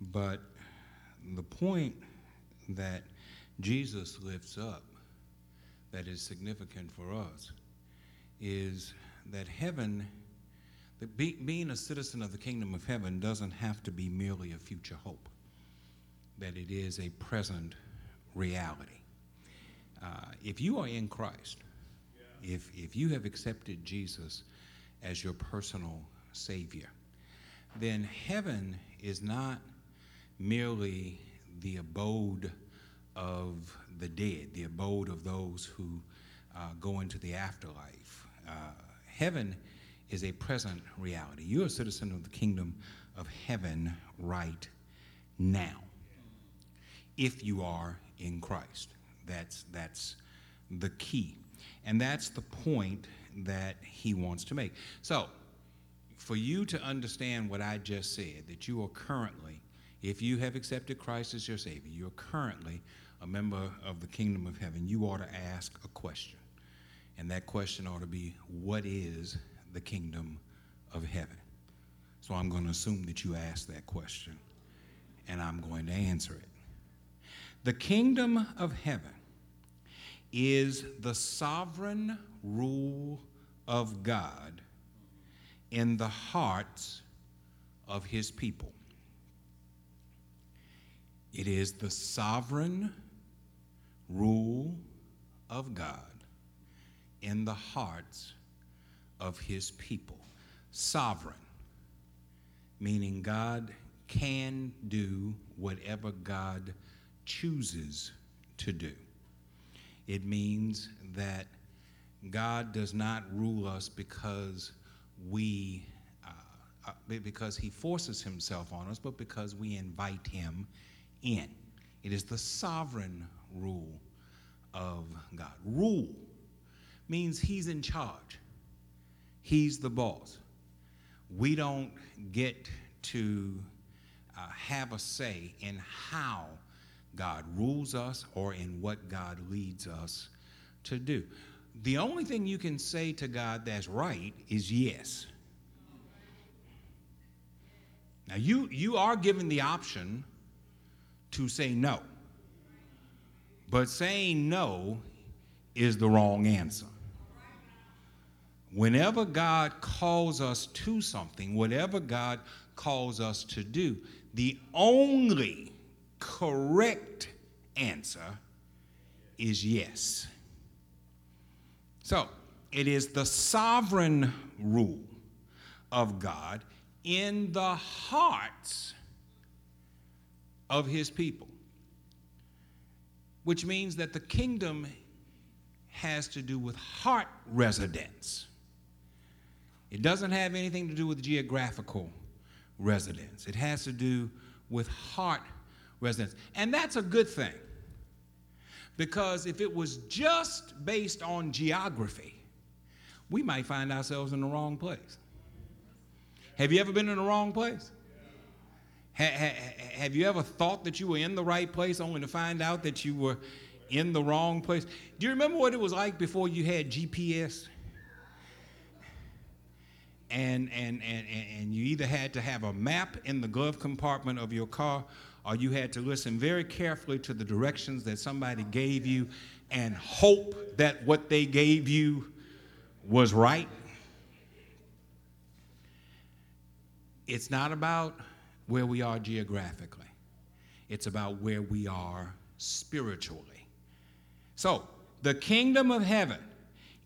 But the point that Jesus lifts up that is significant for us is that heaven, that be, being a citizen of the kingdom of heaven, doesn't have to be merely a future hope, that it is a present reality. Uh, if you are in Christ, if, if you have accepted Jesus as your personal Savior, then heaven is not merely the abode of the dead, the abode of those who uh, go into the afterlife. Uh, heaven is a present reality. You're a citizen of the kingdom of heaven right now, if you are in Christ. That's, that's the key. And that's the point that he wants to make. So, for you to understand what I just said, that you are currently, if you have accepted Christ as your Savior, you're currently a member of the kingdom of heaven, you ought to ask a question. And that question ought to be, What is the kingdom of heaven? So I'm going to assume that you asked that question, and I'm going to answer it. The kingdom of heaven is the sovereign rule of God in the hearts of his people. It is the sovereign rule of God in the hearts of his people. Sovereign, meaning God can do whatever God chooses to do. It means that God does not rule us because we uh, uh, because he forces himself on us, but because we invite him in. It is the sovereign rule of God. Rule means he's in charge. He's the boss. We don't get to uh, have a say in how God rules us or in what God leads us to do. The only thing you can say to God that's right is yes. Now, you, you are given the option to say no, but saying no is the wrong answer. Whenever God calls us to something, whatever God calls us to do, the only correct answer is yes. So, it is the sovereign rule of God in the hearts of his people, which means that the kingdom has to do with heart residence. It doesn't have anything to do with geographical residence, it has to do with heart residence. And that's a good thing. Because if it was just based on geography, we might find ourselves in the wrong place. Have you ever been in the wrong place? Ha, ha, have you ever thought that you were in the right place only to find out that you were in the wrong place? Do you remember what it was like before you had GPS? And, and, and, and you either had to have a map in the glove compartment of your car or you had to listen very carefully to the directions that somebody gave you and hope that what they gave you was right. It's not about where we are geographically, it's about where we are spiritually. So, the kingdom of heaven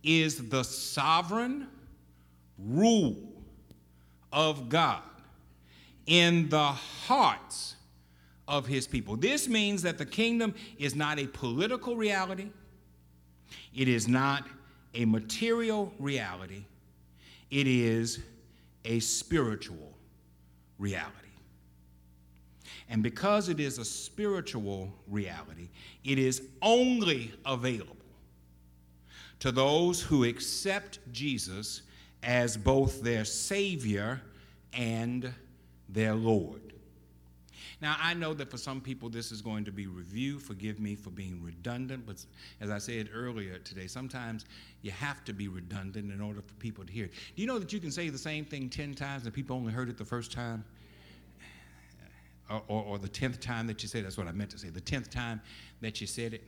is the sovereign rule of God in the hearts of his people. This means that the kingdom is not a political reality, it is not a material reality, it is a spiritual reality. And because it is a spiritual reality, it is only available to those who accept Jesus as both their Savior and their Lord. Now, I know that for some people this is going to be review. Forgive me for being redundant, but as I said earlier today, sometimes you have to be redundant in order for people to hear it. Do you know that you can say the same thing 10 times and people only heard it the first time? Or, or, the tenth time that you said, that's what I meant to say, the tenth time that you said it,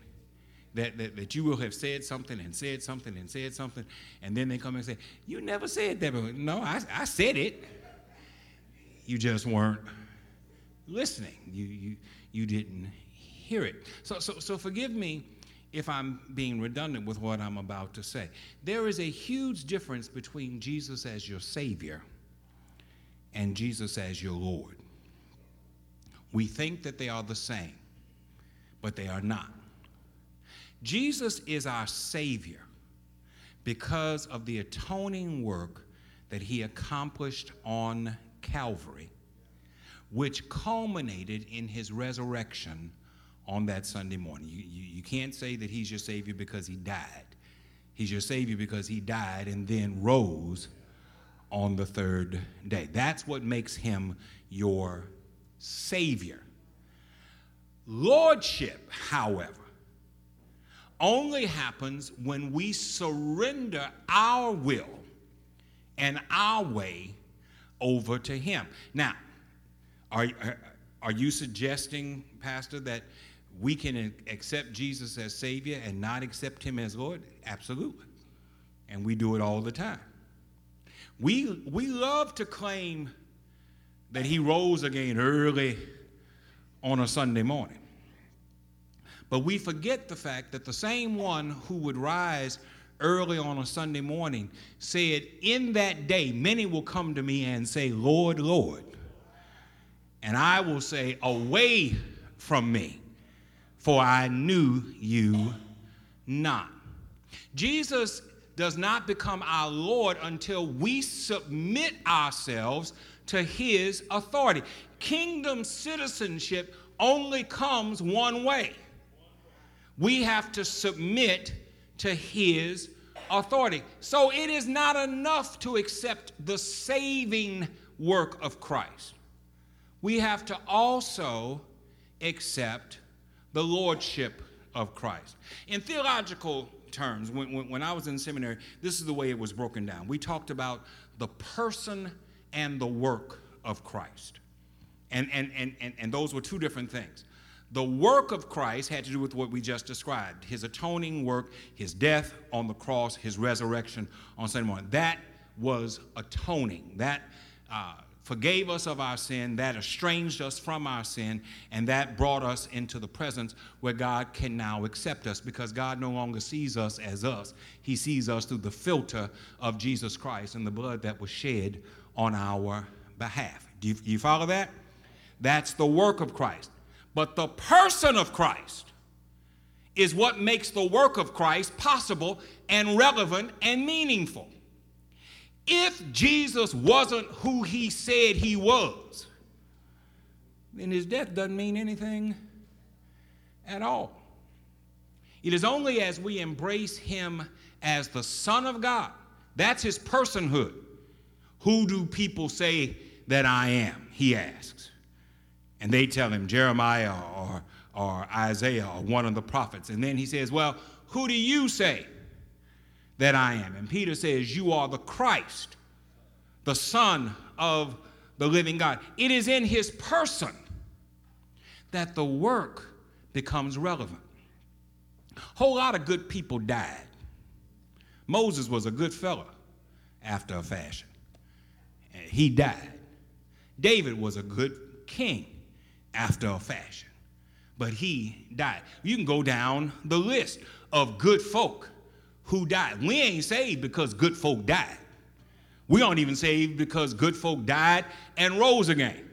that, that, that you will have said something and said something and said something, and then they come and say, You never said that. But no, I, I said it. You just weren't listening. You, you, you didn't hear it. So, so, so forgive me if I'm being redundant with what I'm about to say. There is a huge difference between Jesus as your Savior and Jesus as your Lord. We think that they are the same, but they are not. Jesus is our Savior because of the atoning work that He accomplished on Calvary, which culminated in His resurrection on that Sunday morning. You, you, you, can't say that He's your Savior because He died. He's your Savior because He died and then rose on the third day. That's what makes Him your Savior. Lordship, however, only happens when we surrender our will and our way over to Him. Now, are, are you suggesting, Pastor, that we can accept Jesus as Savior and not accept Him as Lord? Absolutely. And we do it all the time. We, we love to claim that He rose again early on a Sunday morning. But we forget the fact that the same one who would rise early on a Sunday morning said, In that day, many will come to me and say, Lord, Lord. And I will say, Away from me, for I knew you not. Jesus does not become our Lord until we submit ourselves to his authority. Kingdom citizenship only comes one way we have to submit to his authority. So it is not enough to accept the saving work of Christ. We have to also accept the lordship of Christ. In theological terms, when, when, I was in seminary, this is the way it was broken down. We talked about the person and the work of Christ. And, and, and, and, and those were two different things. The work of Christ had to do with what we just described his atoning work, his death on the cross, his resurrection on Sunday morning. That was atoning. That uh, forgave us of our sin, that estranged us from our sin, and that brought us into the presence where God can now accept us because God no longer sees us as us. He sees us through the filter of Jesus Christ and the blood that was shed on our behalf. Do you, you follow that? That's the work of Christ. But the person of Christ is what makes the work of Christ possible and relevant and meaningful. If Jesus wasn't who he said he was, then his death doesn't mean anything at all. It is only as we embrace him as the Son of God, that's his personhood. Who do people say that I am? He asks. And they tell him Jeremiah or, or Isaiah or one of the prophets. And then he says, Well, who do you say that I am? And Peter says, You are the Christ, the Son of the living God. It is in his person that the work becomes relevant. A whole lot of good people died. Moses was a good fellow after a fashion. He died. David was a good king after a fashion. But he died. You can go down the list of good folk who died. We ain't saved because good folk died. We aren't even saved because good folk died and rose again.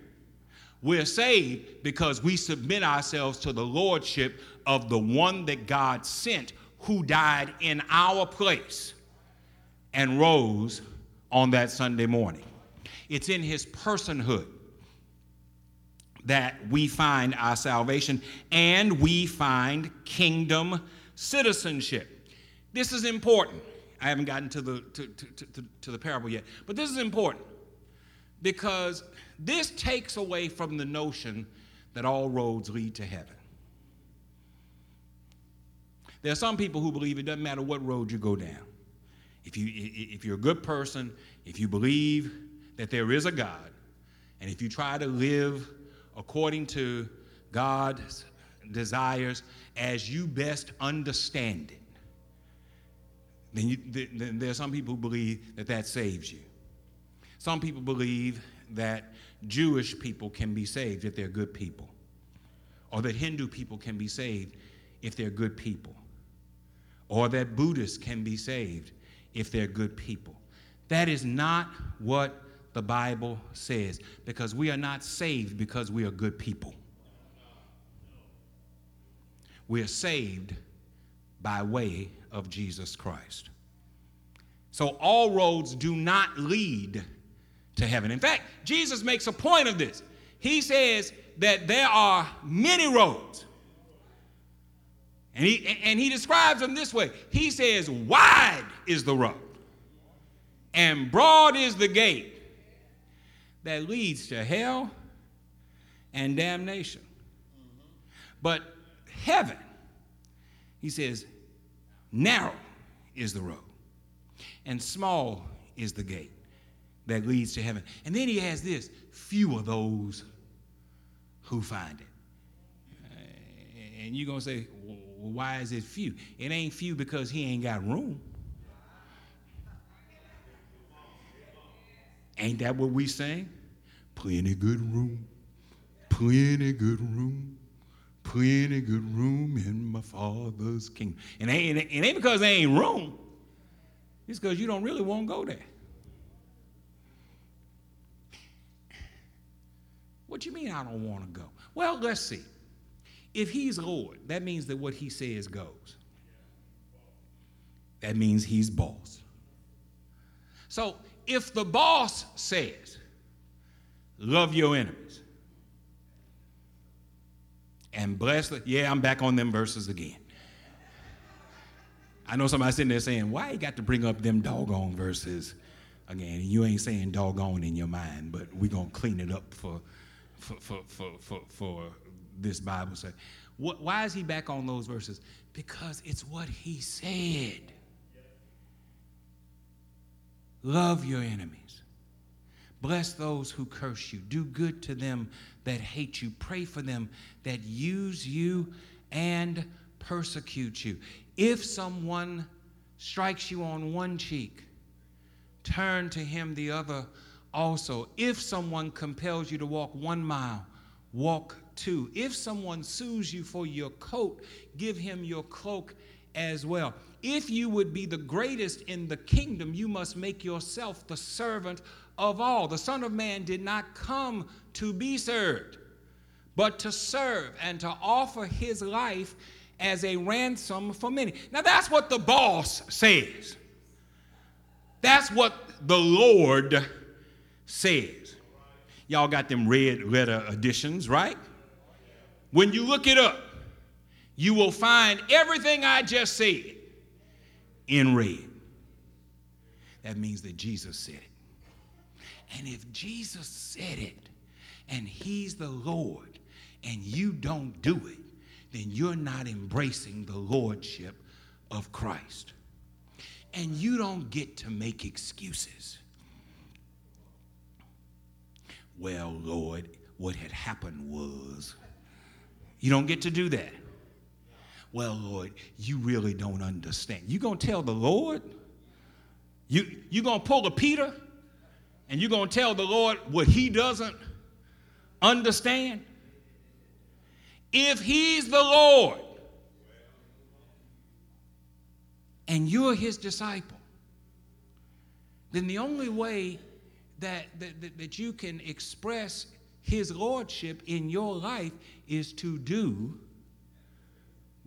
We're saved because we submit ourselves to the lordship of the one that God sent who died in our place and rose on that Sunday morning. It's in his personhood that we find our salvation and we find kingdom citizenship. This is important. I haven't gotten to the, to, to, to, to, the parable yet, but this is important because this takes away from the notion that all roads lead to heaven. There are some people who believe it doesn't matter what road you go down. If, you, if you're a good person, if you believe that there is a God, and if you try to live according to God's desires as you best understand it, then, you, then there are some people who believe that that saves you. Some people believe that Jewish people can be saved if they're good people, or that Hindu people can be saved if they're good people, or that Buddhists can be saved if they're good people. That is not what the Bible says, because we are not saved because we are good people. We are saved by way of Jesus Christ. So all roads do not lead to heaven. In fact, Jesus makes a point of this. He says that there are many roads. And he, and he describes them this way He says, Wide is the road, and broad is the gate that leads to hell and damnation. But heaven, he says, narrow is the road, and small is the gate that leads to heaven. And then he has this few are those who find it. And you're going to say, why is it few? It ain't few because he ain't got room. Ain't that what we saying? Plenty good room, plenty good room, plenty good room in my father's kingdom. And it ain't, ain't because there ain't room. It's because you don't really want to go there. What do you mean I don't want to go? Well, let's see. If he's Lord, that means that what he says goes. That means he's boss. So if the boss says, love your enemies, and bless the, yeah, I'm back on them verses again. I know somebody sitting there saying, why you got to bring up them doggone verses again? You ain't saying doggone in your mind, but we're going to clean it up for for, for, for, for, for this Bible study. Why is he back on those verses? Because it's what he said. Love your enemies. Bless those who curse you. Do good to them that hate you. Pray for them that use you and persecute you. If someone strikes you on one cheek, turn to him the other also, if someone compels you to walk one mile, walk two. If someone sues you for your coat, give him your cloak as well. If you would be the greatest in the kingdom, you must make yourself the servant of all. The Son of Man did not come to be served, but to serve and to offer his life as a ransom for many. Now, that's what the boss says. That's what the Lord says. Y'all got them red letter editions, right? When you look it up, you will find everything I just said in red. That means that Jesus said it. And if Jesus said it and he's the Lord and you don't do it, then you're not embracing the lordship of Christ. And you don't get to make excuses well, Lord, what had happened was. You don't get to do that. Well, Lord, you really don't understand. You gonna tell the Lord? You you gonna pull a Peter and you gonna tell the Lord what he doesn't understand? If he's the Lord and you're his disciple, then the only way that, that, that you can express his lordship in your life is to do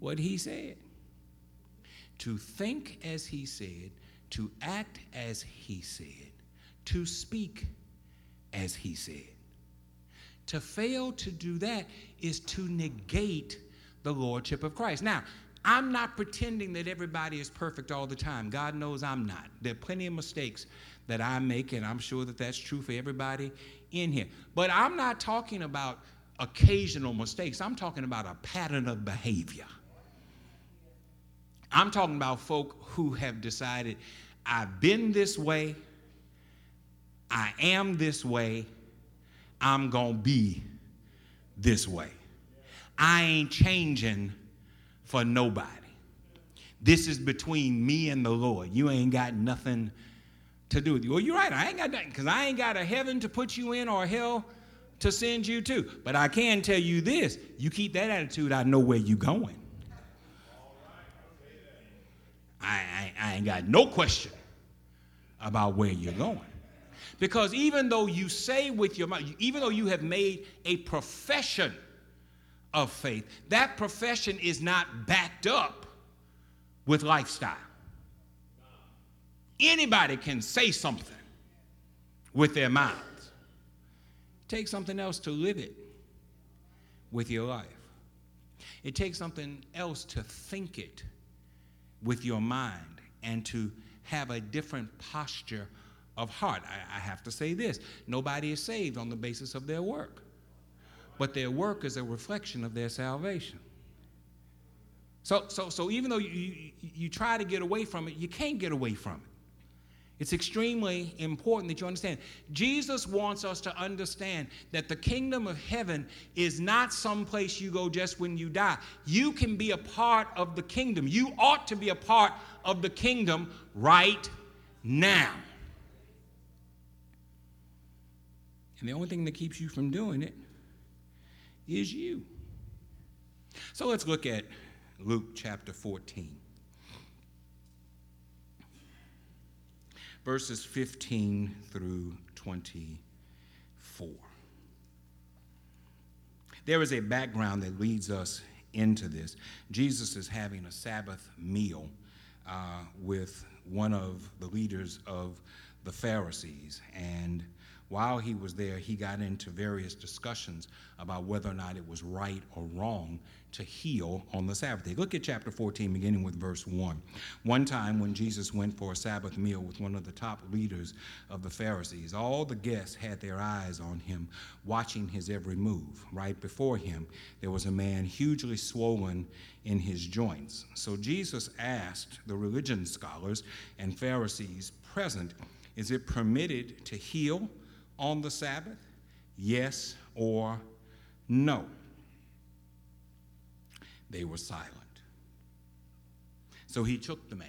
what he said. To think as he said, to act as he said, to speak as he said. To fail to do that is to negate the lordship of Christ. Now, I'm not pretending that everybody is perfect all the time. God knows I'm not. There are plenty of mistakes that I make, and I'm sure that that's true for everybody in here. But I'm not talking about occasional mistakes, I'm talking about a pattern of behavior. I'm talking about folk who have decided, I've been this way, I am this way, I'm going to be this way. I ain't changing for nobody. This is between me and the Lord. You ain't got nothing to do with you. Well, you're right. I ain't got nothing because I ain't got a heaven to put you in or hell to send you to. But I can tell you this you keep that attitude, I know where you're going. I, I, I ain't got no question about where you're going. Because even though you say with your mouth, even though you have made a profession of faith, that profession is not backed up with lifestyle. Anybody can say something with their mouths. Take something else to live it with your life. It takes something else to think it with your mind and to have a different posture of heart. I, I, have to say this nobody is saved on the basis of their work, but their work is a reflection of their salvation. So, so, so even though you, you, you try to get away from it, you can't get away from it. It's extremely important that you understand. Jesus wants us to understand that the kingdom of heaven is not some place you go just when you die. You can be a part of the kingdom. You ought to be a part of the kingdom right now. And the only thing that keeps you from doing it is you. So let's look at Luke chapter 14. Verses 15 through 24. There is a background that leads us into this. Jesus is having a Sabbath meal uh, with one of the leaders of the Pharisees, and while he was there, he got into various discussions about whether or not it was right or wrong to heal on the Sabbath day. Look at chapter 14, beginning with verse 1. One time when Jesus went for a Sabbath meal with one of the top leaders of the Pharisees, all the guests had their eyes on him, watching his every move. Right before him, there was a man hugely swollen in his joints. So Jesus asked the religion scholars and Pharisees present, Is it permitted to heal? On the Sabbath? Yes or no? They were silent. So he took the man,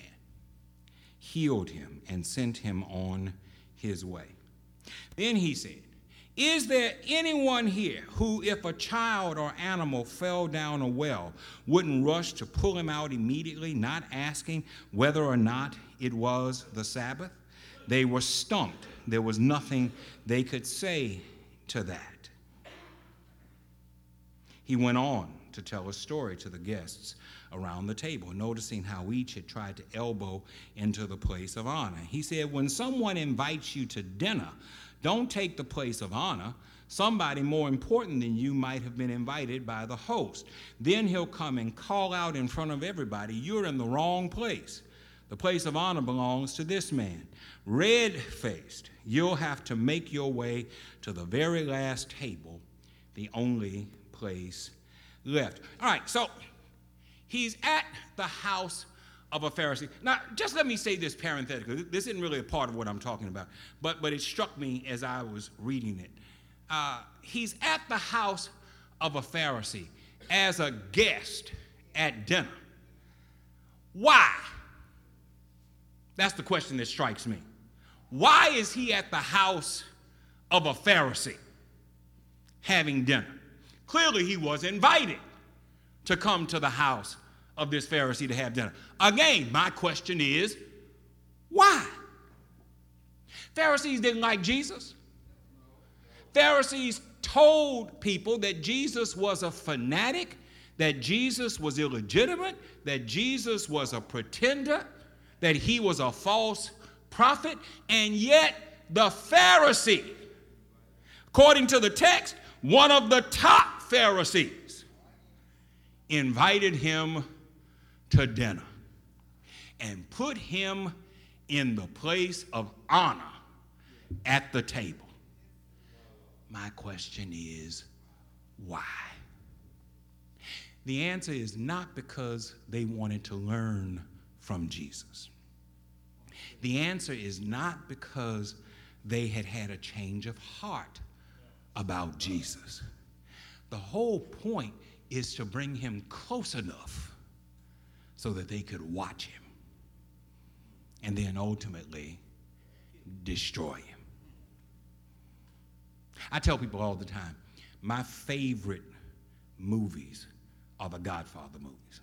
healed him, and sent him on his way. Then he said, Is there anyone here who, if a child or animal fell down a well, wouldn't rush to pull him out immediately, not asking whether or not it was the Sabbath? They were stumped. There was nothing they could say to that. He went on to tell a story to the guests around the table, noticing how each had tried to elbow into the place of honor. He said, When someone invites you to dinner, don't take the place of honor. Somebody more important than you might have been invited by the host. Then he'll come and call out in front of everybody, You're in the wrong place. The place of honor belongs to this man. Red faced, you'll have to make your way to the very last table, the only place left. All right, so he's at the house of a Pharisee. Now, just let me say this parenthetically. This isn't really a part of what I'm talking about, but, but it struck me as I was reading it. Uh, he's at the house of a Pharisee as a guest at dinner. Why? That's the question that strikes me. Why is he at the house of a Pharisee having dinner? Clearly, he was invited to come to the house of this Pharisee to have dinner. Again, my question is why? Pharisees didn't like Jesus. Pharisees told people that Jesus was a fanatic, that Jesus was illegitimate, that Jesus was a pretender, that he was a false prophet, and yet the Pharisee, according to the text, one of the top Pharisees, invited him to dinner and put him in the place of honor at the table. My question is why? The answer is not because they wanted to learn from Jesus. The answer is not because they had had a change of heart about Jesus. the whole point is to bring him close enough so that they could watch him and then ultimately destroy him. I tell people all the time my favorite movies are the Godfather movies.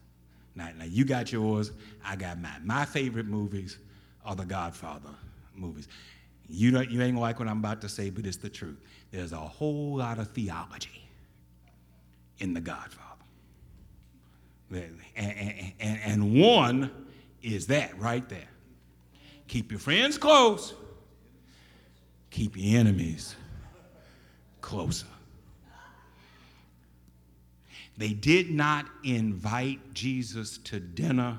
Now, now you got yours, I got mine. My favorite movies are the Godfather movies. You, don't, you ain't gonna like what I'm about to say, but it's the truth. There's a whole lot of theology in the Godfather. And, and, and one is that right there. Keep your friends close, keep your enemies closer. They did not invite Jesus to dinner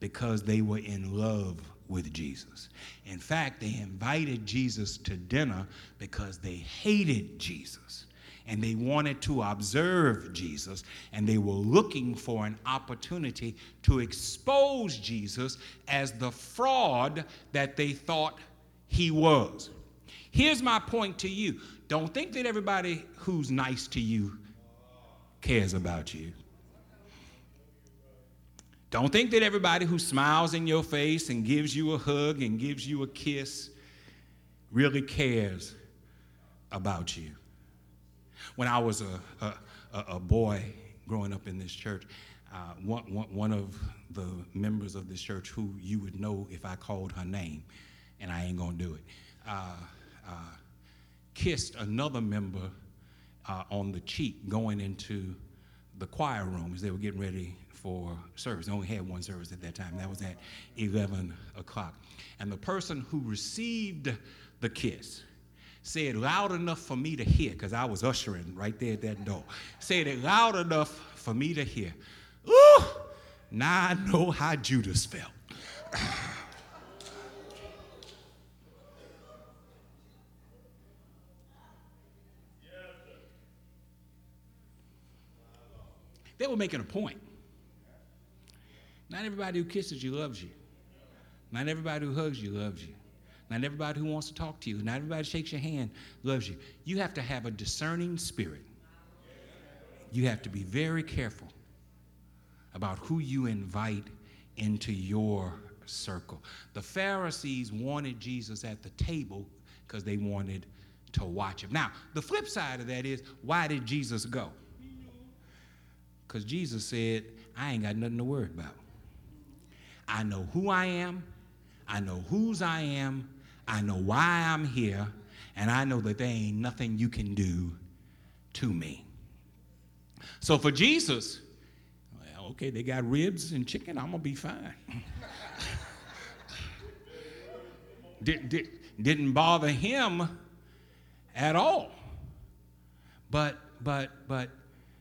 because they were in love with Jesus. In fact, they invited Jesus to dinner because they hated Jesus and they wanted to observe Jesus and they were looking for an opportunity to expose Jesus as the fraud that they thought he was. Here's my point to you don't think that everybody who's nice to you cares about you. Don't think that everybody who smiles in your face and gives you a hug and gives you a kiss really cares about you. When I was a, a, a boy growing up in this church, uh, one, one of the members of this church who you would know if I called her name, and I ain't gonna do it, uh, uh, kissed another member uh, on the cheek going into the choir room as they were getting ready for service. They only had one service at that time. That was at 11 o'clock. And the person who received the kiss said loud enough for me to hear, because I was ushering right there at that door. Said it loud enough for me to hear. Ooh, now I know how Judas felt. They were making a point. Not everybody who kisses you loves you. Not everybody who hugs you loves you. Not everybody who wants to talk to you. Not everybody who shakes your hand loves you. You have to have a discerning spirit. You have to be very careful about who you invite into your circle. The Pharisees wanted Jesus at the table because they wanted to watch him. Now, the flip side of that is why did Jesus go? Because Jesus said, I ain't got nothing to worry about. I know who I am, I know whose I am, I know why I'm here, and I know that there ain't nothing you can do to me. So for Jesus, well, okay, they got ribs and chicken, I'm gonna be fine. did, did, didn't bother him at all. But, but, but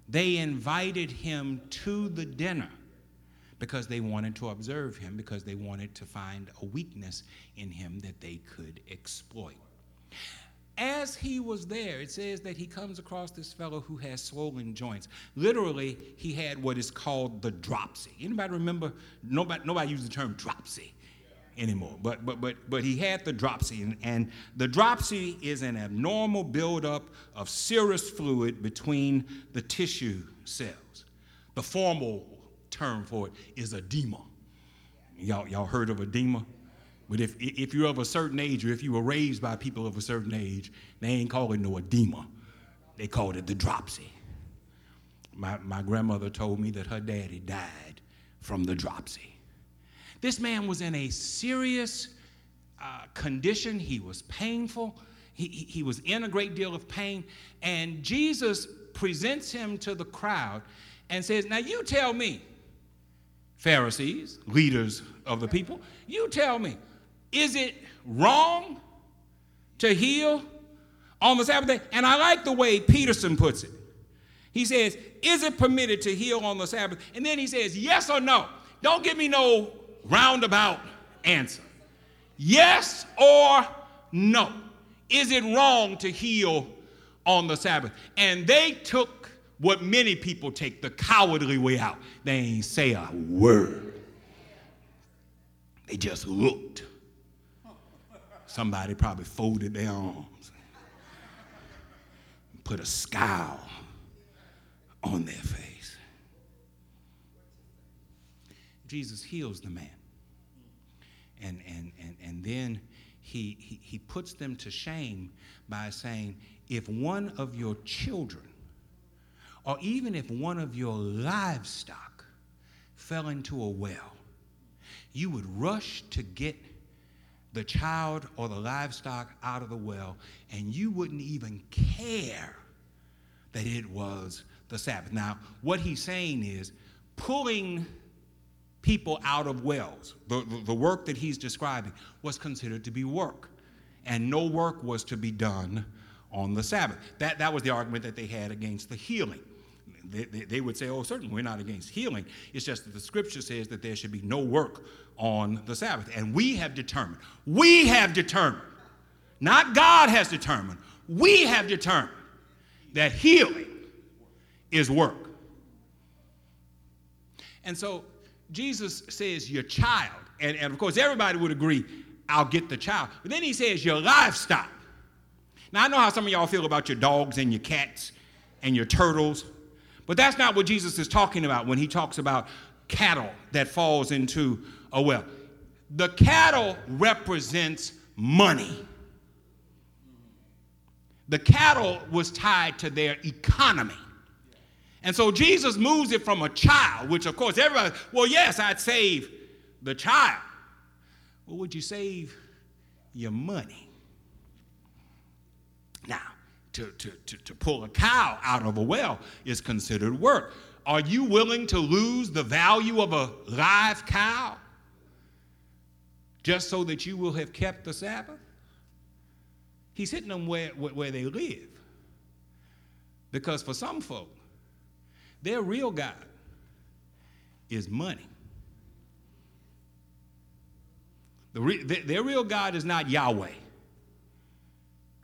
they invited him to the dinner because they wanted to observe him, because they wanted to find a weakness in him that they could exploit. As he was there, it says that he comes across this fellow who has swollen joints. Literally, he had what is called the dropsy. Anybody remember? Nobody, nobody used the term dropsy anymore. But but but but he had the dropsy, and, and the dropsy is an abnormal buildup of serous fluid between the tissue cells. The formal term for it is edema. Y'all, y'all heard of edema? But if, if you're of a certain age, or if you were raised by people of a certain age, they ain't calling it no edema. They called it the dropsy. My, my grandmother told me that her daddy died from the dropsy. This man was in a serious uh, condition. He was painful. He, he was in a great deal of pain. And Jesus presents him to the crowd and says, Now you tell me, Pharisees, leaders of the people, you tell me, is it wrong to heal on the Sabbath day? And I like the way Peterson puts it. He says, Is it permitted to heal on the Sabbath? And then he says, Yes or no. Don't give me no roundabout answer. Yes or no. Is it wrong to heal on the Sabbath? And they took what many people take, the cowardly way out. They ain't say a word. They just looked. Somebody probably folded their arms, and put a scowl on their face. Jesus heals the man. And, and, and, and then he, he, he puts them to shame by saying, if one of your children, or even if one of your livestock fell into a well, you would rush to get the child or the livestock out of the well, and you wouldn't even care that it was the Sabbath. Now, what he's saying is pulling people out of wells, the, the, the, work that he's describing, was considered to be work. And no work was to be done on the Sabbath. That, that was the argument that they had against the healing. They, they, would say, oh, certainly we're not against healing. It's just that the scripture says that there should be no work on the Sabbath. And we have determined, we have determined, not God has determined, we have determined that healing is work. And so Jesus says, your child, and, and of course everybody would agree, I'll get the child. But then he says, your livestock. Now I know how some of y'all feel about your dogs and your cats and your turtles, but that's not what Jesus is talking about when he talks about cattle that falls into a well. The cattle represents money. The cattle was tied to their economy. And so Jesus moves it from a child, which of course everybody, well, yes, I'd save the child. Well, would you save your money? Now, to, to, to, to pull a cow out of a well is considered work. Are you willing to lose the value of a live cow just so that you will have kept the Sabbath? He's hitting them where, where they live. Because for some folk, their real God is money. The re- their real God is not Yahweh.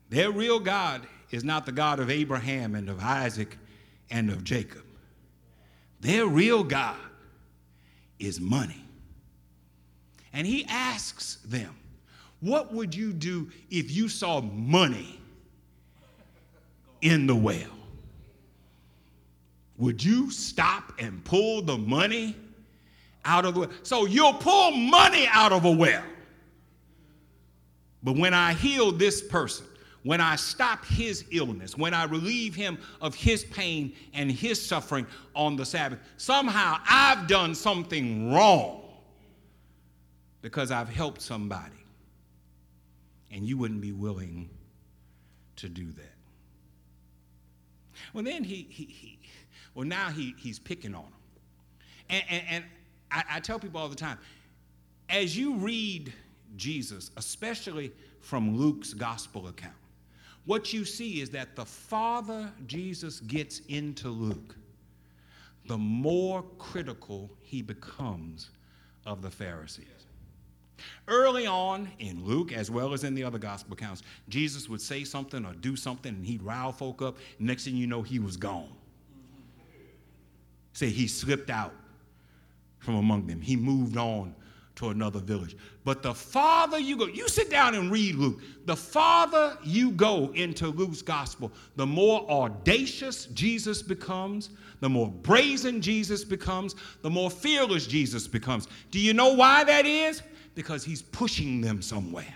Their real God is not the God of Abraham and of Isaac and of Jacob. Their real God is money. And he asks them, What would you do if you saw money in the well? Would you stop and pull the money out of the well? So you'll pull money out of a well. But when I heal this person, when I stop his illness, when I relieve him of his pain and his suffering on the Sabbath, somehow I've done something wrong because I've helped somebody. And you wouldn't be willing to do that. Well, then he, he, he well, now he, he's picking on him. And, and, and I, I tell people all the time as you read Jesus, especially from Luke's gospel account, what you see is that the farther Jesus gets into Luke, the more critical he becomes of the Pharisees. Early on in Luke, as well as in the other gospel accounts, Jesus would say something or do something and he'd rile folk up. Next thing you know, he was gone. Say he slipped out from among them. He moved on to another village. But the farther you go, you sit down and read Luke, the farther you go into Luke's gospel, the more audacious Jesus becomes, the more brazen Jesus becomes, the more fearless Jesus becomes. Do you know why that is? Because he's pushing them somewhere.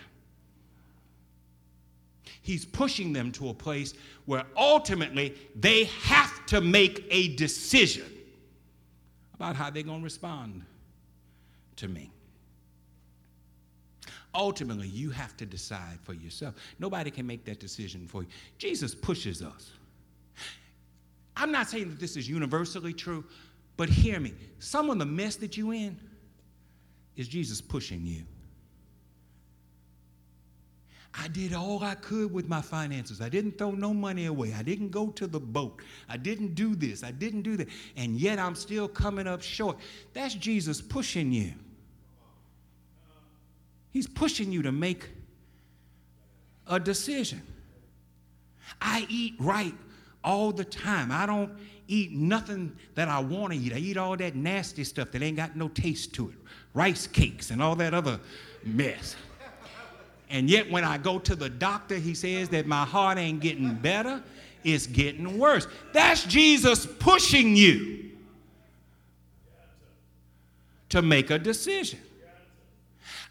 He's pushing them to a place where ultimately they have to make a decision about how they're going to respond to me. Ultimately, you have to decide for yourself. Nobody can make that decision for you. Jesus pushes us. I'm not saying that this is universally true, but hear me. Some of the mess that you in is Jesus pushing you. I did all I could with my finances. I didn't throw no money away. I didn't go to the boat. I didn't do this. I didn't do that. And yet I'm still coming up short. That's Jesus pushing you. He's pushing you to make a decision. I eat right all the time. I don't eat nothing that I want to eat. I eat all that nasty stuff that ain't got no taste to it rice cakes and all that other mess. And yet, when I go to the doctor, he says that my heart ain't getting better It's getting worse. That's Jesus pushing you to make a decision.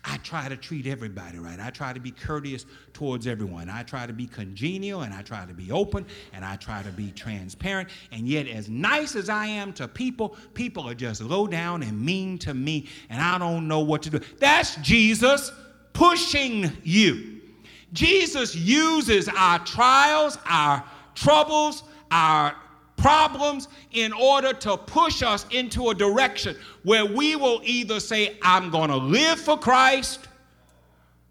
I try to treat everybody right. I try to be courteous towards everyone. I try to be congenial and I try to be open and I try to be transparent. And yet, as nice as I am to people, people are just low down and mean to me and I don't know what to do. That's Jesus pushing you. Jesus uses our trials, our troubles, our problems in order to push us into a direction where we will either say, I'm going to live for Christ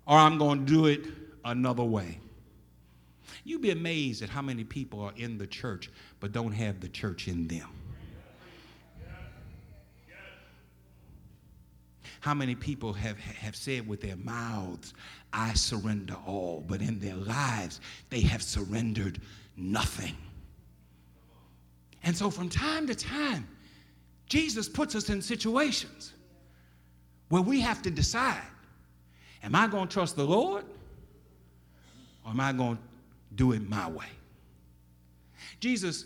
or I'm going to do it another way. You'd be amazed at how many people are in the church but don't have the church in them. How many people have, have said with their mouths, I surrender all, but in their lives, they have surrendered nothing. And so from time to time, Jesus puts us in situations where we have to decide am I going to trust the Lord or am I going to do it my way? Jesus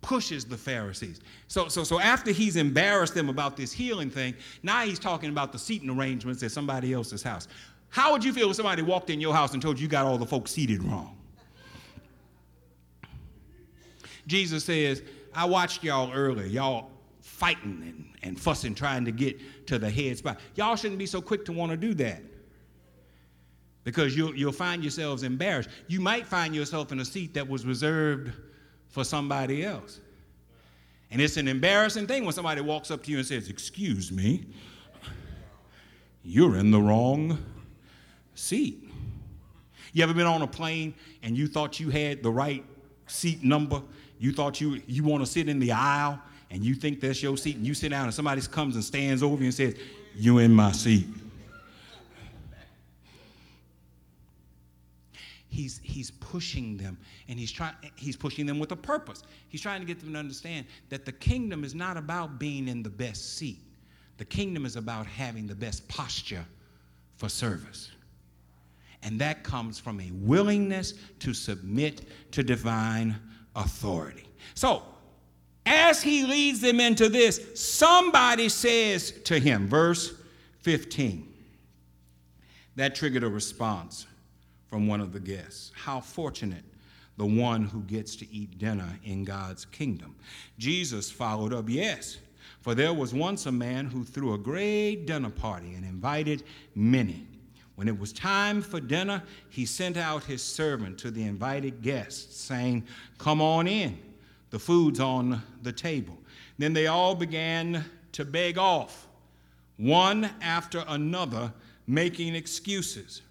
pushes the Pharisees. So, so, so after he's embarrassed them about this healing thing, now he's talking about the seating arrangements at somebody else's house. How would you feel if somebody walked in your house and told you you got all the folks seated wrong? Jesus says, I watched y'all earlier, y'all fighting and, and fussing, trying to get to the head spot. Y'all shouldn't be so quick to want to do that because you'll, you'll find yourselves embarrassed. You might find yourself in a seat that was reserved for somebody else. And it's an embarrassing thing when somebody walks up to you and says, Excuse me, you're in the wrong seat. You ever been on a plane and you thought you had the right seat number you thought you, you want to sit in the aisle and you think that's your seat and you sit down and somebody comes and stands over you and says, You in my seat. He's, he's pushing them and he's trying he's pushing them with a purpose. He's trying to get them to understand that the kingdom is not about being in the best seat. The kingdom is about having the best posture for service. And that comes from a willingness to submit to divine authority. So, as he leads them into this, somebody says to him, verse 15, that triggered a response from one of the guests. How fortunate the one who gets to eat dinner in God's kingdom. Jesus followed up, Yes, for there was once a man who threw a great dinner party and invited many. When it was time for dinner, he sent out his servant to the invited guests, saying, Come on in, the food's on the table. Then they all began to beg off, one after another, making excuses.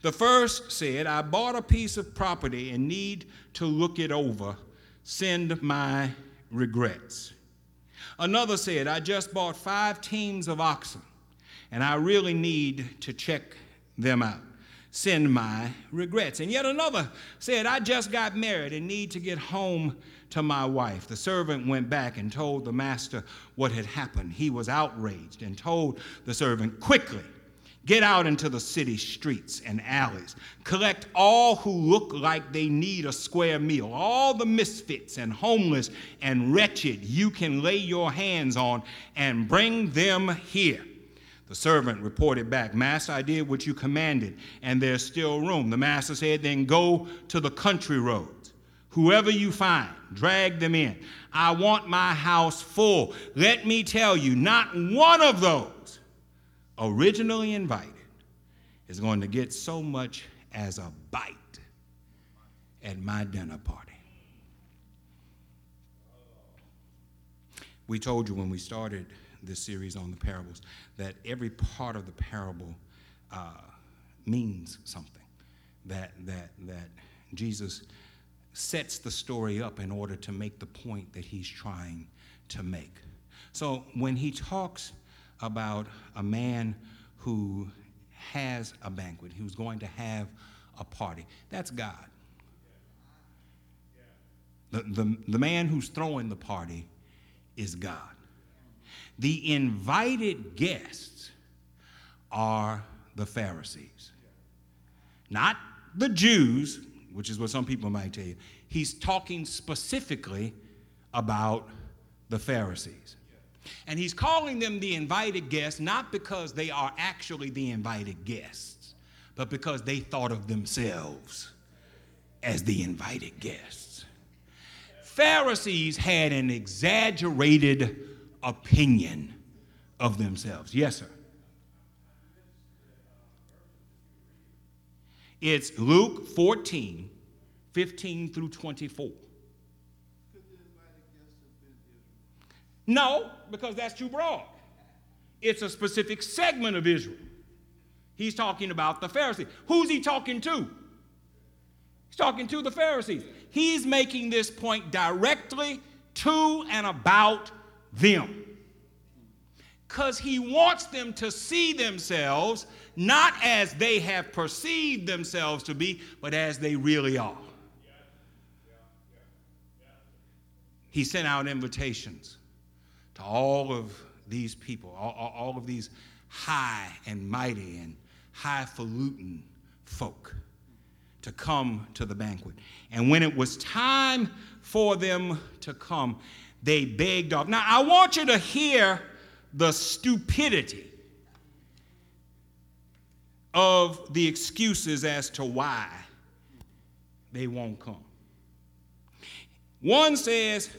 The first said, I bought a piece of property and need to look it over. Send my regrets. Another said, I just bought five teams of oxen and I really need to check them out. Send my regrets. And yet another said, I just got married and need to get home to my wife. The servant went back and told the master what had happened. He was outraged and told the servant, Quickly, get out into the city streets and alleys. Collect all who look like they need a square meal, all the misfits and homeless and wretched you can lay your hands on, and bring them here. The servant reported back, Master, I did what you commanded, and there's still room. The master said, Then go to the country roads. Whoever you find, drag them in. I want my house full. Let me tell you, not one of those originally invited is going to get so much as a bite at my dinner party. We told you when we started this series on the parables that every part of the parable uh, means something. That, that, that Jesus sets the story up in order to make the point that he's trying to make. So when he talks about a man who has a banquet, who's going to have a party, that's God. The, the, the man who's throwing the party is God. The invited guests are the Pharisees. Not the Jews, which is what some people might tell you. he's talking specifically about the Pharisees. And he's calling them the invited guests not because they are actually the invited guests, but because they thought of themselves as the invited guests. Pharisees had an exaggerated opinion of themselves. Yes, sir. It's Luke 14, 15 through 24. No, because that's too broad. It's a specific segment of Israel. He's talking about the Pharisees. Who's he talking to? He's talking to the Pharisees. He's making this point directly to and about them. Because he wants them to see themselves not as they have perceived themselves to be, but as they really are. He sent out invitations to all of these people, all, all of these high and mighty and highfalutin folk to come to the banquet. And when it was time for them to come, they begged off. Now, I want you to hear the stupidity of the excuses as to why they won't come. One says,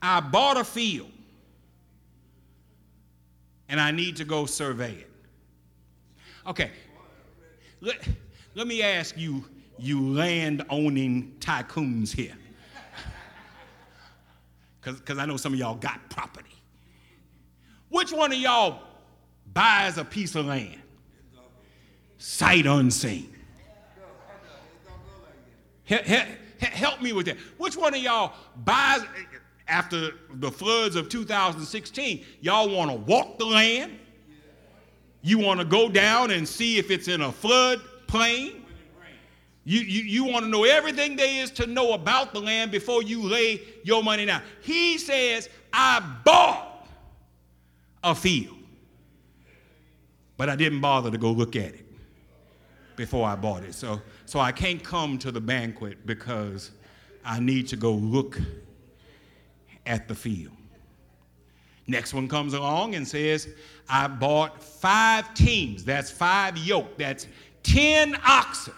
I bought a field and I need to go survey it. Okay, let, let me ask you, you land owning tycoons here. Because I know some of y'all got property. Which one of y'all buys a piece of land? Sight unseen. Help me with that. Which one of y'all buys, after the floods of 2016, y'all want to walk the land? You want to go down and see if it's in a flood plain? You, you, you want to know everything there is to know about the land before you lay your money down. He says, I bought a field, but I didn't bother to go look at it before I bought it. So, so I can't come to the banquet because I need to go look at the field. Next one comes along and says, I bought five teams. That's five yoke. That's 10 oxen.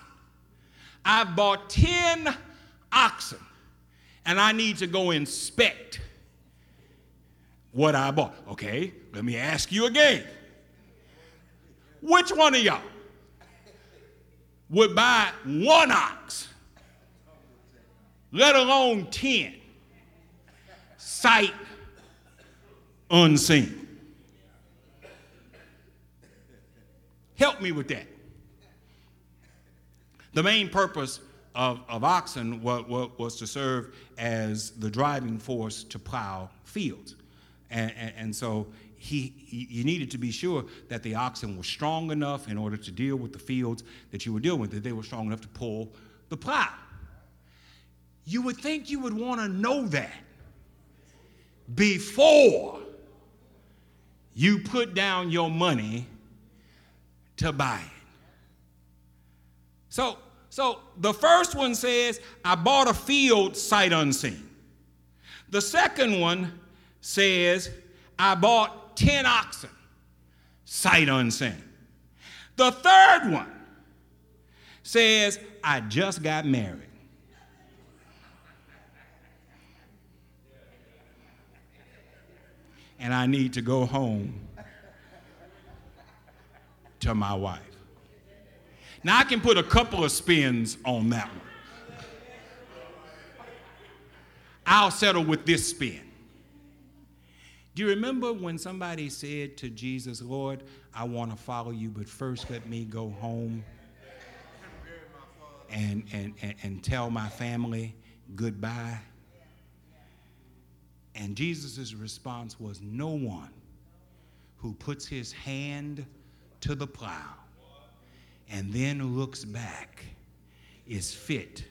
I bought 10 oxen and I need to go inspect what I bought. Okay, let me ask you again. Which one of y'all would buy one ox, let alone 10? sight unseen. Help me with that. The main purpose of, of oxen was, was to serve as the driving force to plow fields. And, and, and so he, you needed to be sure that the oxen were strong enough in order to deal with the fields that you were dealing with, that they were strong enough to pull the plow. You would think you would want to know that before you put down your money to buy it. So, so the first one says, I bought a field sight unseen. The second one says, I bought 10 oxen sight unseen. The third one says, I just got married. and I need to go home to my wife. Now, I can put a couple of spins on that one. I'll settle with this spin. Do you remember when somebody said to Jesus, Lord, I want to follow you, but first let me go home and, and, and, and tell my family goodbye? And Jesus' response was no one who puts his hand to the plow and then looks back is fit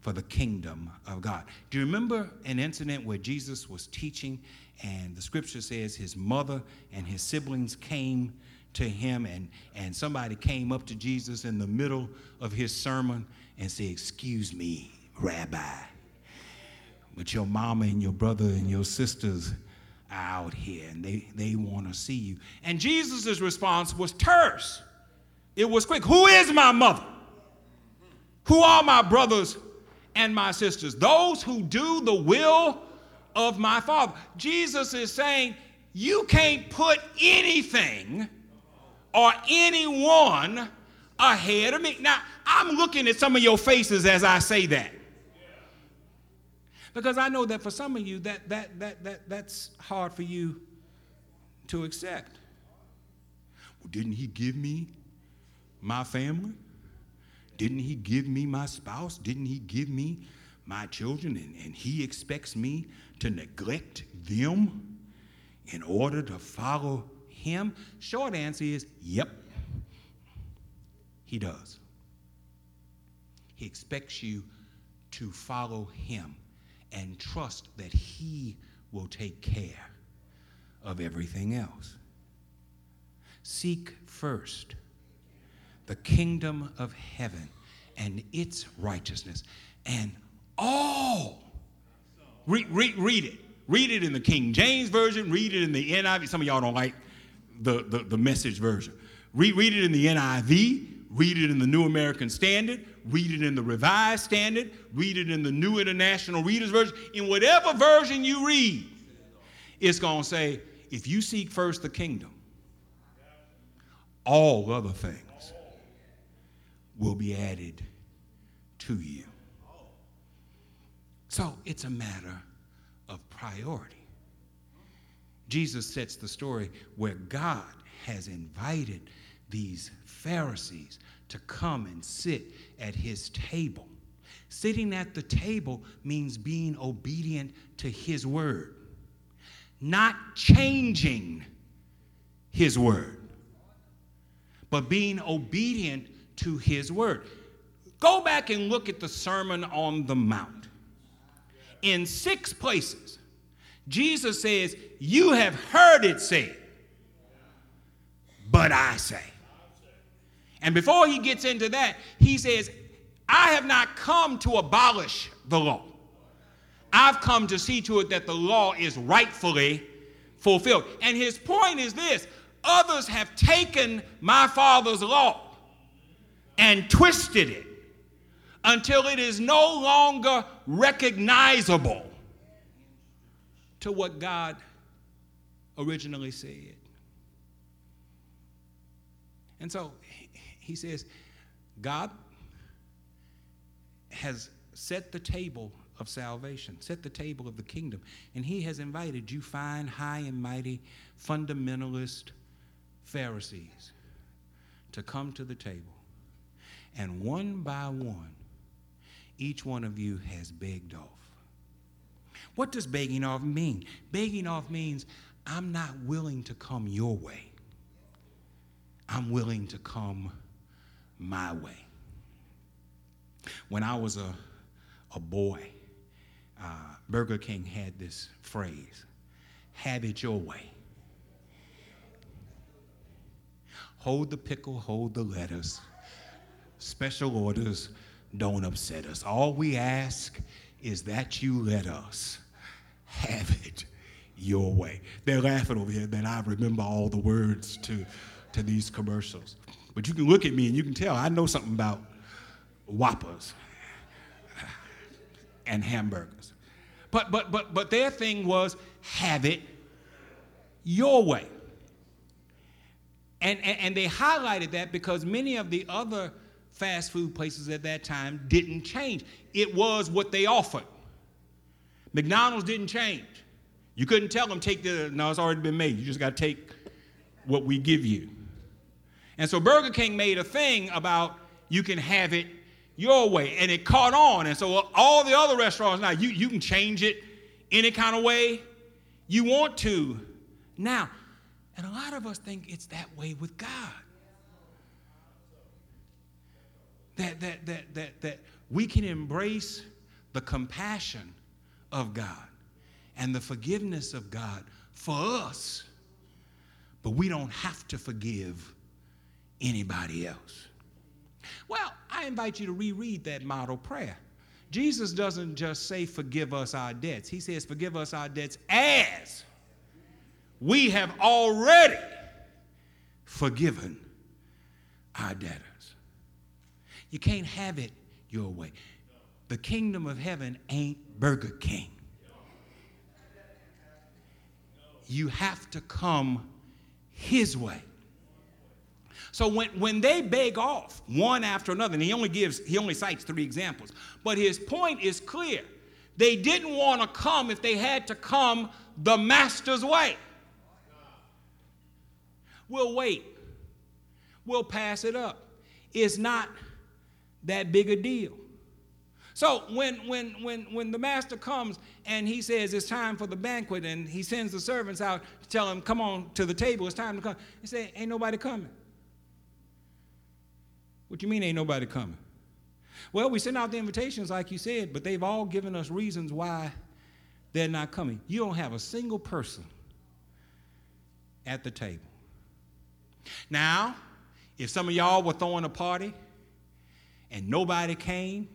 for the kingdom of God. Do you remember an incident where Jesus was teaching and the scripture says his mother and his siblings came to him and, and somebody came up to Jesus in the middle of his sermon and said, Excuse me, Rabbi. but your mama and your brother and your sisters are out here and they, they want to see you. And Jesus' response was terse. It was quick. Who is my mother? Who are my brothers and my sisters? Those who do the will of my Father. Jesus is saying, You can't put anything or anyone ahead of me. Now, I'm looking at some of your faces as I say that. Because I know that for some of you, that, that, that, that, that's hard for you to accept. Well, didn't he give me my family? Didn't he give me my spouse? Didn't he give me my children? And, and he expects me to neglect them in order to follow him? Short answer is yep, he does. He expects you to follow him and trust that He will take care of everything else. Seek first the kingdom of heaven and its righteousness, and all. Read, read, read it. Read it in the King James Version, read it in the NIV. Some of y'all don't like the, the, the message version. Read, read it in the NIV, read it in the New American Standard, read it in the Revised Standard, read it in the New International Reader's Version. In whatever version you read, it's going to say, if you seek first the kingdom, all other things will be added to you. So it's a matter of priority. Jesus sets the story where God has invited these Pharisees to come and sit at his table. Sitting at the table means being obedient to his word, not changing his word, but being obedient to his word. Go back and look at the Sermon on the Mount. In six places, Jesus says, You have heard it said, but I say. And before he gets into that, he says, I have not come to abolish the law. I've come to see to it that the law is rightfully fulfilled. And his point is this others have taken my father's law and twisted it until it is no longer recognizable to what God originally said. And so he says, God has set the table of salvation, set the table of the kingdom, and he has invited you fine, high and mighty, fundamentalist Pharisees to come to the table. And one by one, each one of you has begged off. What does begging off mean? Begging off means I'm not willing to come your way. I'm willing to come my way. When I was a, a boy, uh, Burger King had this phrase have it your way. Hold the pickle, hold the lettuce. Special orders don't upset us. All we ask is that you let us have it your way. They're laughing over here, that I remember all the words to, to these commercials. But you can look at me and you can tell I know something about Whoppers and hamburgers. But but but but their thing was have it your way. And, and, and they highlighted that because many of the other fast food places at that time didn't change. It was what they offered. McDonald's didn't change. You couldn't tell them take the no, it's already been made. You just got to take what we give you. And so Burger King made a thing about you can have it your way, and it caught on. And so all the other restaurants now, you, you can change it any kind of way you want to now. And a lot of us think it's that way with God. That, that, that, that, that we can embrace the compassion of God and the forgiveness of God for us, but we don't have to forgive anybody else. Well, I invite you to reread that model prayer. Jesus doesn't just say, Forgive us our debts. He says, Forgive us our debts as we have already forgiven our debtors. You can't have it your way. The kingdom of heaven ain't Burger King. You have to come his way. So when, when they beg off one after another, and he only gives, he only cites three examples, but his point is clear. They didn't want to come if they had to come the master's way. We'll wait. We'll pass it up. It's not that big a deal. So when, when, when, when the master comes and he says it's time for the banquet and he sends the servants out to tell him, come on to the table, it's time to come. He say, ain't nobody coming. What you mean ain't nobody coming? Well, we send out the invitations like you said, but they've all given us reasons why they're not coming. You don't have a single person at the table. Now, if some of y'all were throwing a party and nobody came,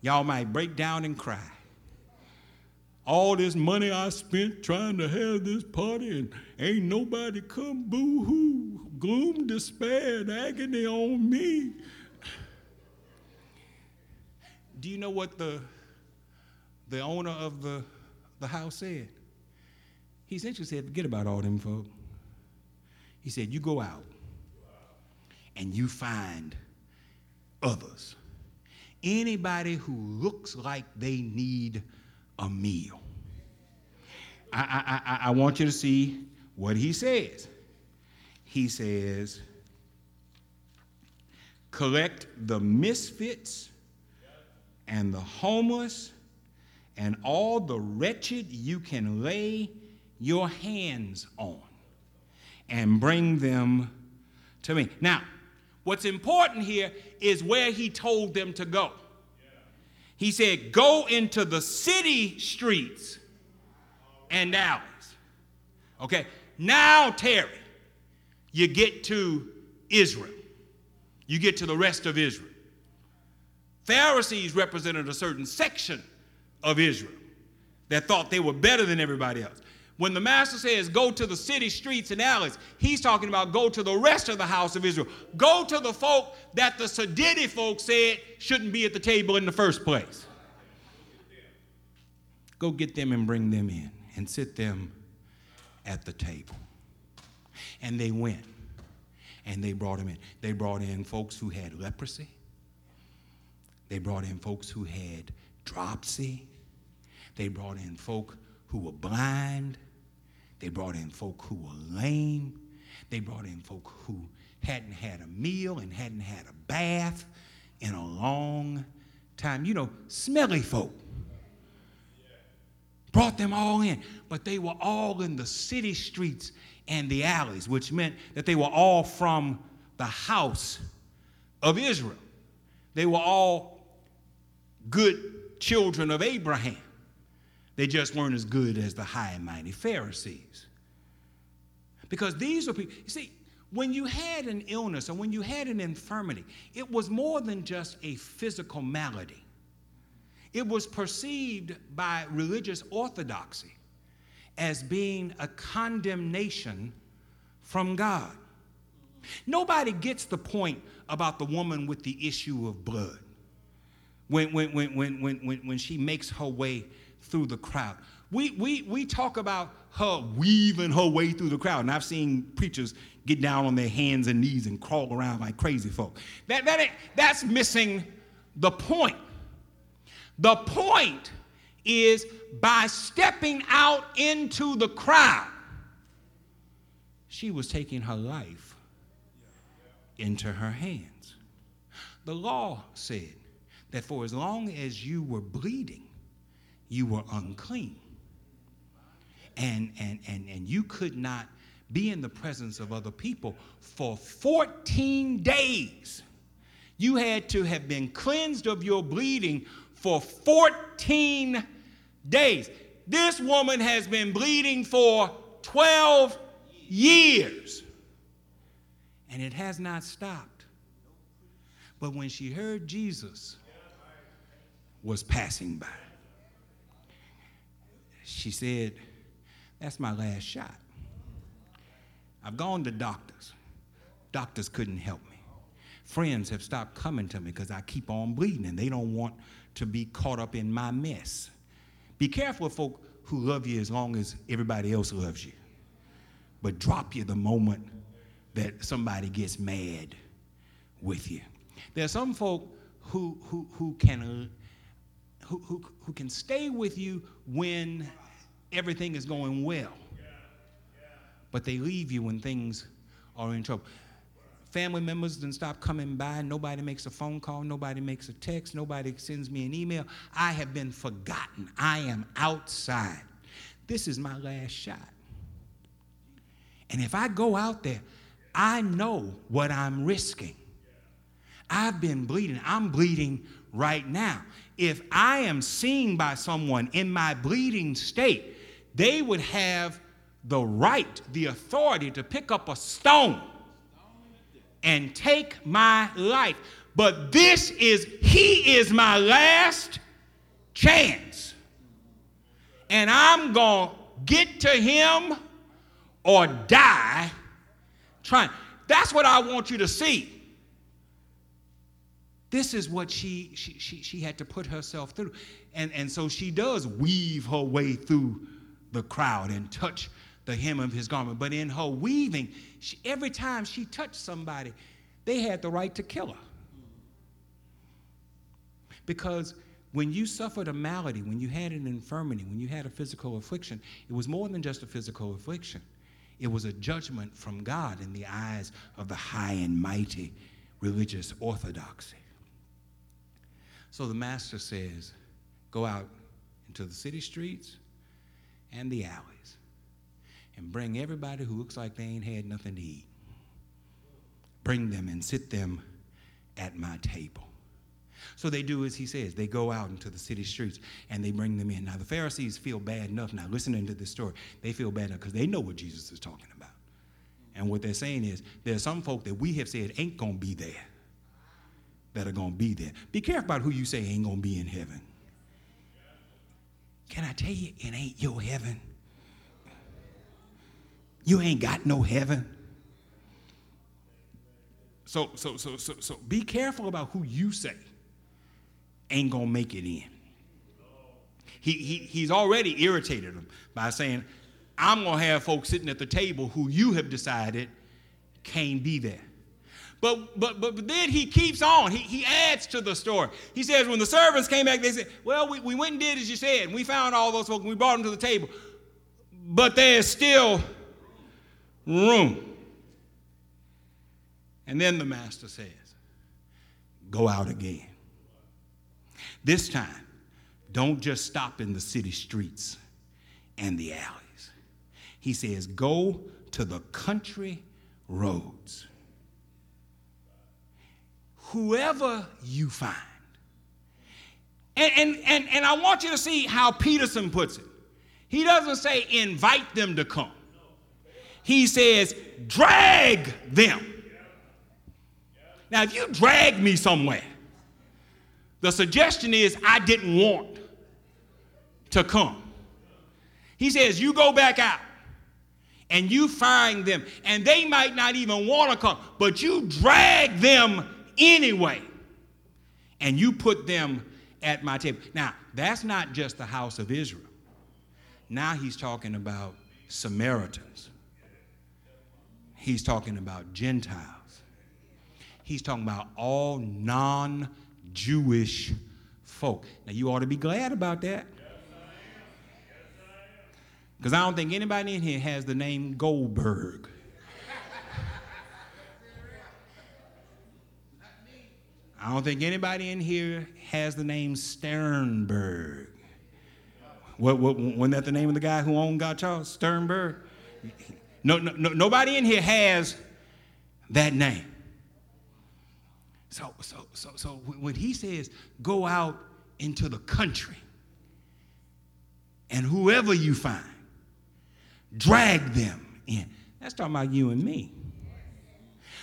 y'all might break down and cry. All this money I spent trying to have this party and ain't nobody come, boo hoo, gloom, despair, and agony on me. Do you know what the, the owner of the, the house said? He essentially said, forget about all them folk. He said, you go out and you find others. Anybody who looks like they need a meal. I, I, I, want you to see what he says. He says, collect the misfits and the homeless and all the wretched you can lay your hands on and bring them to me. Now, What's important here is where he told them to go. He said, Go into the city streets and alleys. Okay, now, Terry, you get to Israel. You get to the rest of Israel. Pharisees represented a certain section of Israel that thought they were better than everybody else. When the master says go to the city streets and alleys, he's talking about go to the rest of the house of Israel. Go to the folk that the Siditi folk said shouldn't be at the table in the first place. Go get them and bring them in and sit them at the table. And they went and they brought them in. They brought in folks who had leprosy. They brought in folks who had dropsy. They brought in folk who were blind. They brought in folk who were lame. They brought in folk who hadn't had a meal and hadn't had a bath in a long time. You know, smelly folk. Brought them all in, but they were all in the city streets and the alleys, which meant that they were all from the house of Israel. They were all good children of Abraham. They just weren't as good as the high and mighty Pharisees. Because these are people, you see, when you had an illness or when you had an infirmity, it was more than just a physical malady. It was perceived by religious orthodoxy as being a condemnation from God. Nobody gets the point about the woman with the issue of blood when, when, when, when, when, when she makes her way through the crowd. We, we, we talk about her weaving her way through the crowd, and I've seen preachers get down on their hands and knees and crawl around like crazy folk. That, that, that's missing the point. The point is by stepping out into the crowd, she was taking her life into her hands. The law said that for as long as you were bleeding, you were unclean. And, and, and, and you could not be in the presence of other people for 14 days. You had to have been cleansed of your bleeding for 14 days. This woman has been bleeding for 12 years. And it has not stopped. But when she heard Jesus was passing by. She said, That's my last shot. I've gone to doctors. Doctors couldn't help me. Friends have stopped coming to me because I keep on bleeding and they don't want to be caught up in my mess. Be careful of folk who love you as long as everybody else loves you, but drop you the moment that somebody gets mad with you. There are some folk who, who, who, can, who, who, who can stay with you when everything is going well, but they leave you when things are in trouble. Family members then stop coming by. Nobody makes a phone call. Nobody makes a text. Nobody sends me an email. I have been forgotten. I am outside. This is my last shot. And if I go out there, I know what I'm risking. I've been bleeding. I'm bleeding right now. If I am seen by someone in my bleeding state, they would have the right, the authority to pick up a stone and take my life. But this is, he is my last chance. And I'm going to get to him or die trying. That's what I want you to see. This is what she, she, she, she had to put herself through. And, and so she does weave her way through the crowd and touch the hem of his garment. But in her weaving, she, every time she touched somebody, they had the right to kill her. Because when you suffered a malady, when you had an infirmity, when you had a physical affliction, it was more than just a physical affliction. It was a judgment from God in the eyes of the high and mighty religious orthodoxy. So the master says, Go out into the city streets and the alleys and bring everybody who looks like they ain't had nothing to eat. Bring them and sit them at my table. So they do as he says. They go out into the city streets and they bring them in. Now, the Pharisees feel bad enough now, listening to this story, they feel bad enough because they know what Jesus is talking about. And what they're saying is there are some folk that we have said ain't going to be there that are going to be there. Be careful about who you say ain't going to be in heaven. Can I tell you, it ain't your heaven? You ain't got no heaven. So, so, so, so, so be careful about who you say ain't gonna make it in. He, he, he's already irritated them by saying, I'm gonna have folks sitting at the table who you have decided can't be there. But, but, but, then he keeps on. He, he adds to the story. He says, when the servants came back, they said, Well, we, we went and did as you said, and we found all those folks, and we brought them to the table. But there's still room. And then the master says, Go out again. This time, don't just stop in the city streets and the alleys. He says, Go to the country roads. Whoever you find. And, and, and, and I want you to see how Peterson puts it. He doesn't say invite them to come, he says drag them. Now, if you drag me somewhere, the suggestion is I didn't want to come. He says, You go back out and you find them, and they might not even want to come, but you drag them anyway, and you put them at my table. Now, that's not just the house of Israel. Now he's talking about Samaritans, he's talking about Gentiles he's talking about all non Jewish folk. Now, you ought to be glad about that. Because I don't think anybody in here has the name Goldberg. I don't think anybody in here has the name Sternberg. What, what, wasn't that the name of the guy who owned Goudchaux's? Sternberg? No, no, no, nobody in here has that name. So, so, so, so when he says go out into the country and whoever you find, drag them in. That's talking about you and me.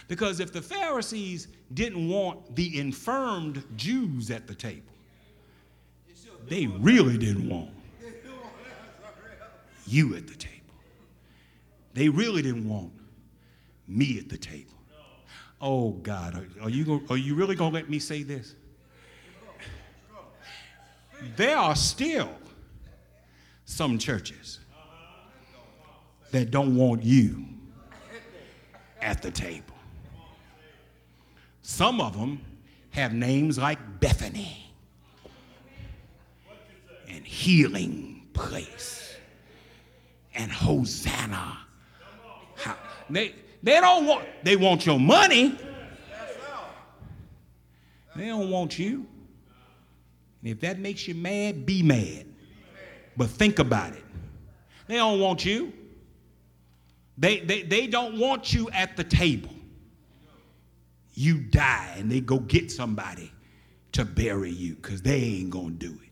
Because if the Pharisees didn't want the infirmed Jews at the table, they really didn't want you at the table. They really didn't want me at the table. Oh God, are, are you are you really going to let me say this? There are still some churches that don't want you at the table. Some of them have names like Bethany and Healing Place and Hosanna. They, they don't want, they want your money. They don't want you. And if that makes you mad, be mad. But think about it. They don't want you. They, they, they don't want you at the table. You die and they go get somebody to bury you because they ain't going to do it.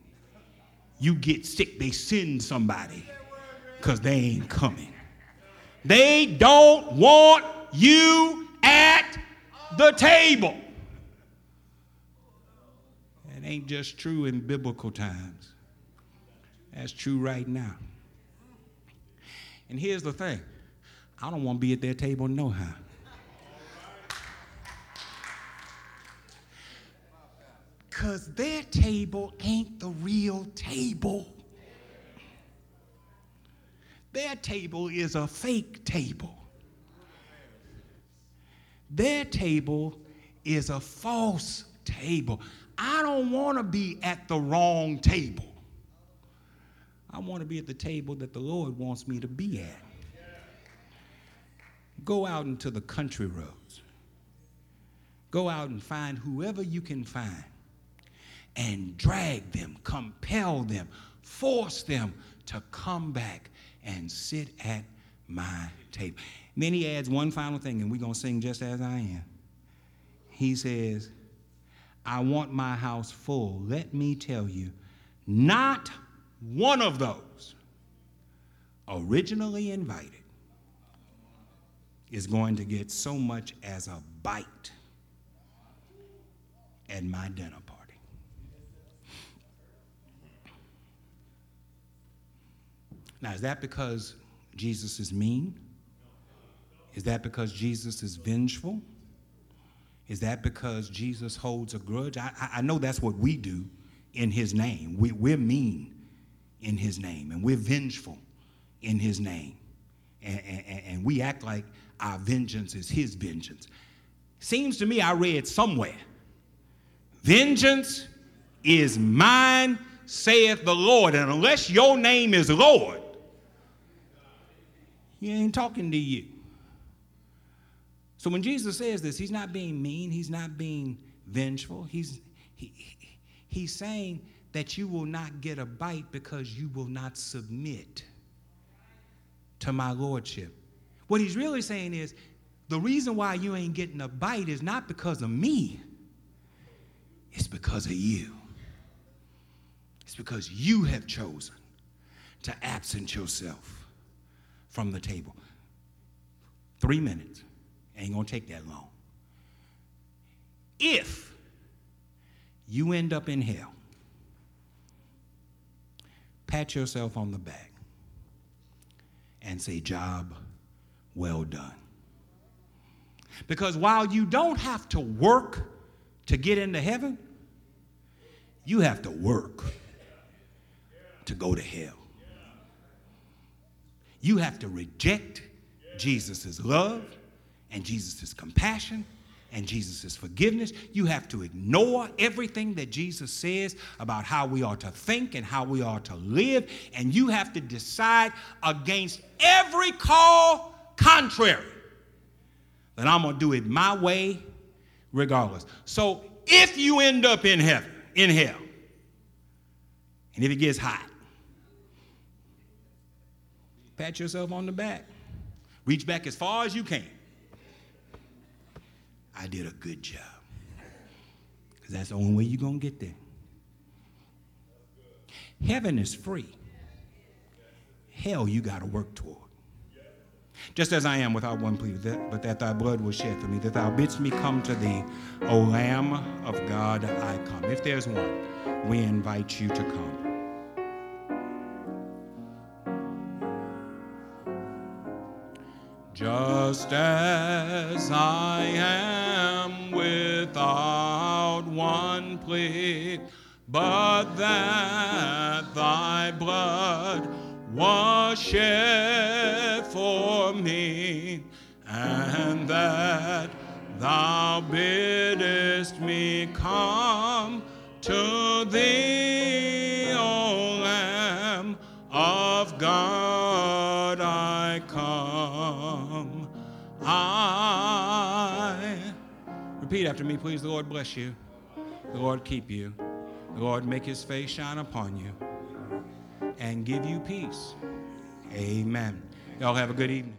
You get sick, they send somebody because they ain't coming. They don't want you at the table. It ain't just true in biblical times. That's true right now. And here's the thing I don't want to be at their table no how. Because their table ain't the real table. Their table is a fake table. Their table is a false table. I don't want to be at the wrong table. I want to be at the table that the Lord wants me to be at. Go out into the country roads. Go out and find whoever you can find and drag them, compel them, force them to come back and sit at my table. And then he adds one final thing, and we're going to sing just as I am. He says, I want my house full. Let me tell you, not one of those originally invited is going to get so much as a bite at my dinner party. Now, is that because Jesus is mean? Is that because Jesus is vengeful? Is that because Jesus holds a grudge? I, I know that's what we do in his name. We, we're mean in his name and we're vengeful in his name. And, and, and we act like our vengeance is his vengeance. Seems to me I read somewhere vengeance is mine, saith the Lord. And unless your name is Lord, he ain't talking to you. So when Jesus says this, he's not being mean, he's not being vengeful. He's, he, he's saying that you will not get a bite because you will not submit to my lordship. What he's really saying is the reason why you ain't getting a bite is not because of me, it's because of you. It's because you have chosen to absent yourself from the table. Three minutes. Ain't gonna take that long. If you end up in hell, pat yourself on the back and say, Job well done. Because while you don't have to work to get into heaven, you have to work to go to hell. You have to reject Jesus' love and Jesus' compassion and Jesus' forgiveness. You have to ignore everything that Jesus says about how we are to think and how we are to live. And you have to decide against every call contrary that I'm going to do it my way regardless. So if you end up in heaven, in hell, and if it gets hot, pat yourself on the back. Reach back as far as you can. I did a good job. Because that's the only way you're going to get there. Heaven is free. Hell, you got to work toward. Just as I am without one plea, that, but that thy blood was shed for me, that thou bidst me come to thee, O Lamb of God, I come. If there's one, we invite you to come. Just as I am without one plea, but that thy blood was shed for me, and that thou biddest me come repeat after me, please. The Lord bless you. The Lord keep you. The Lord make his face shine upon you and give you peace. Amen. Y'all have a good evening.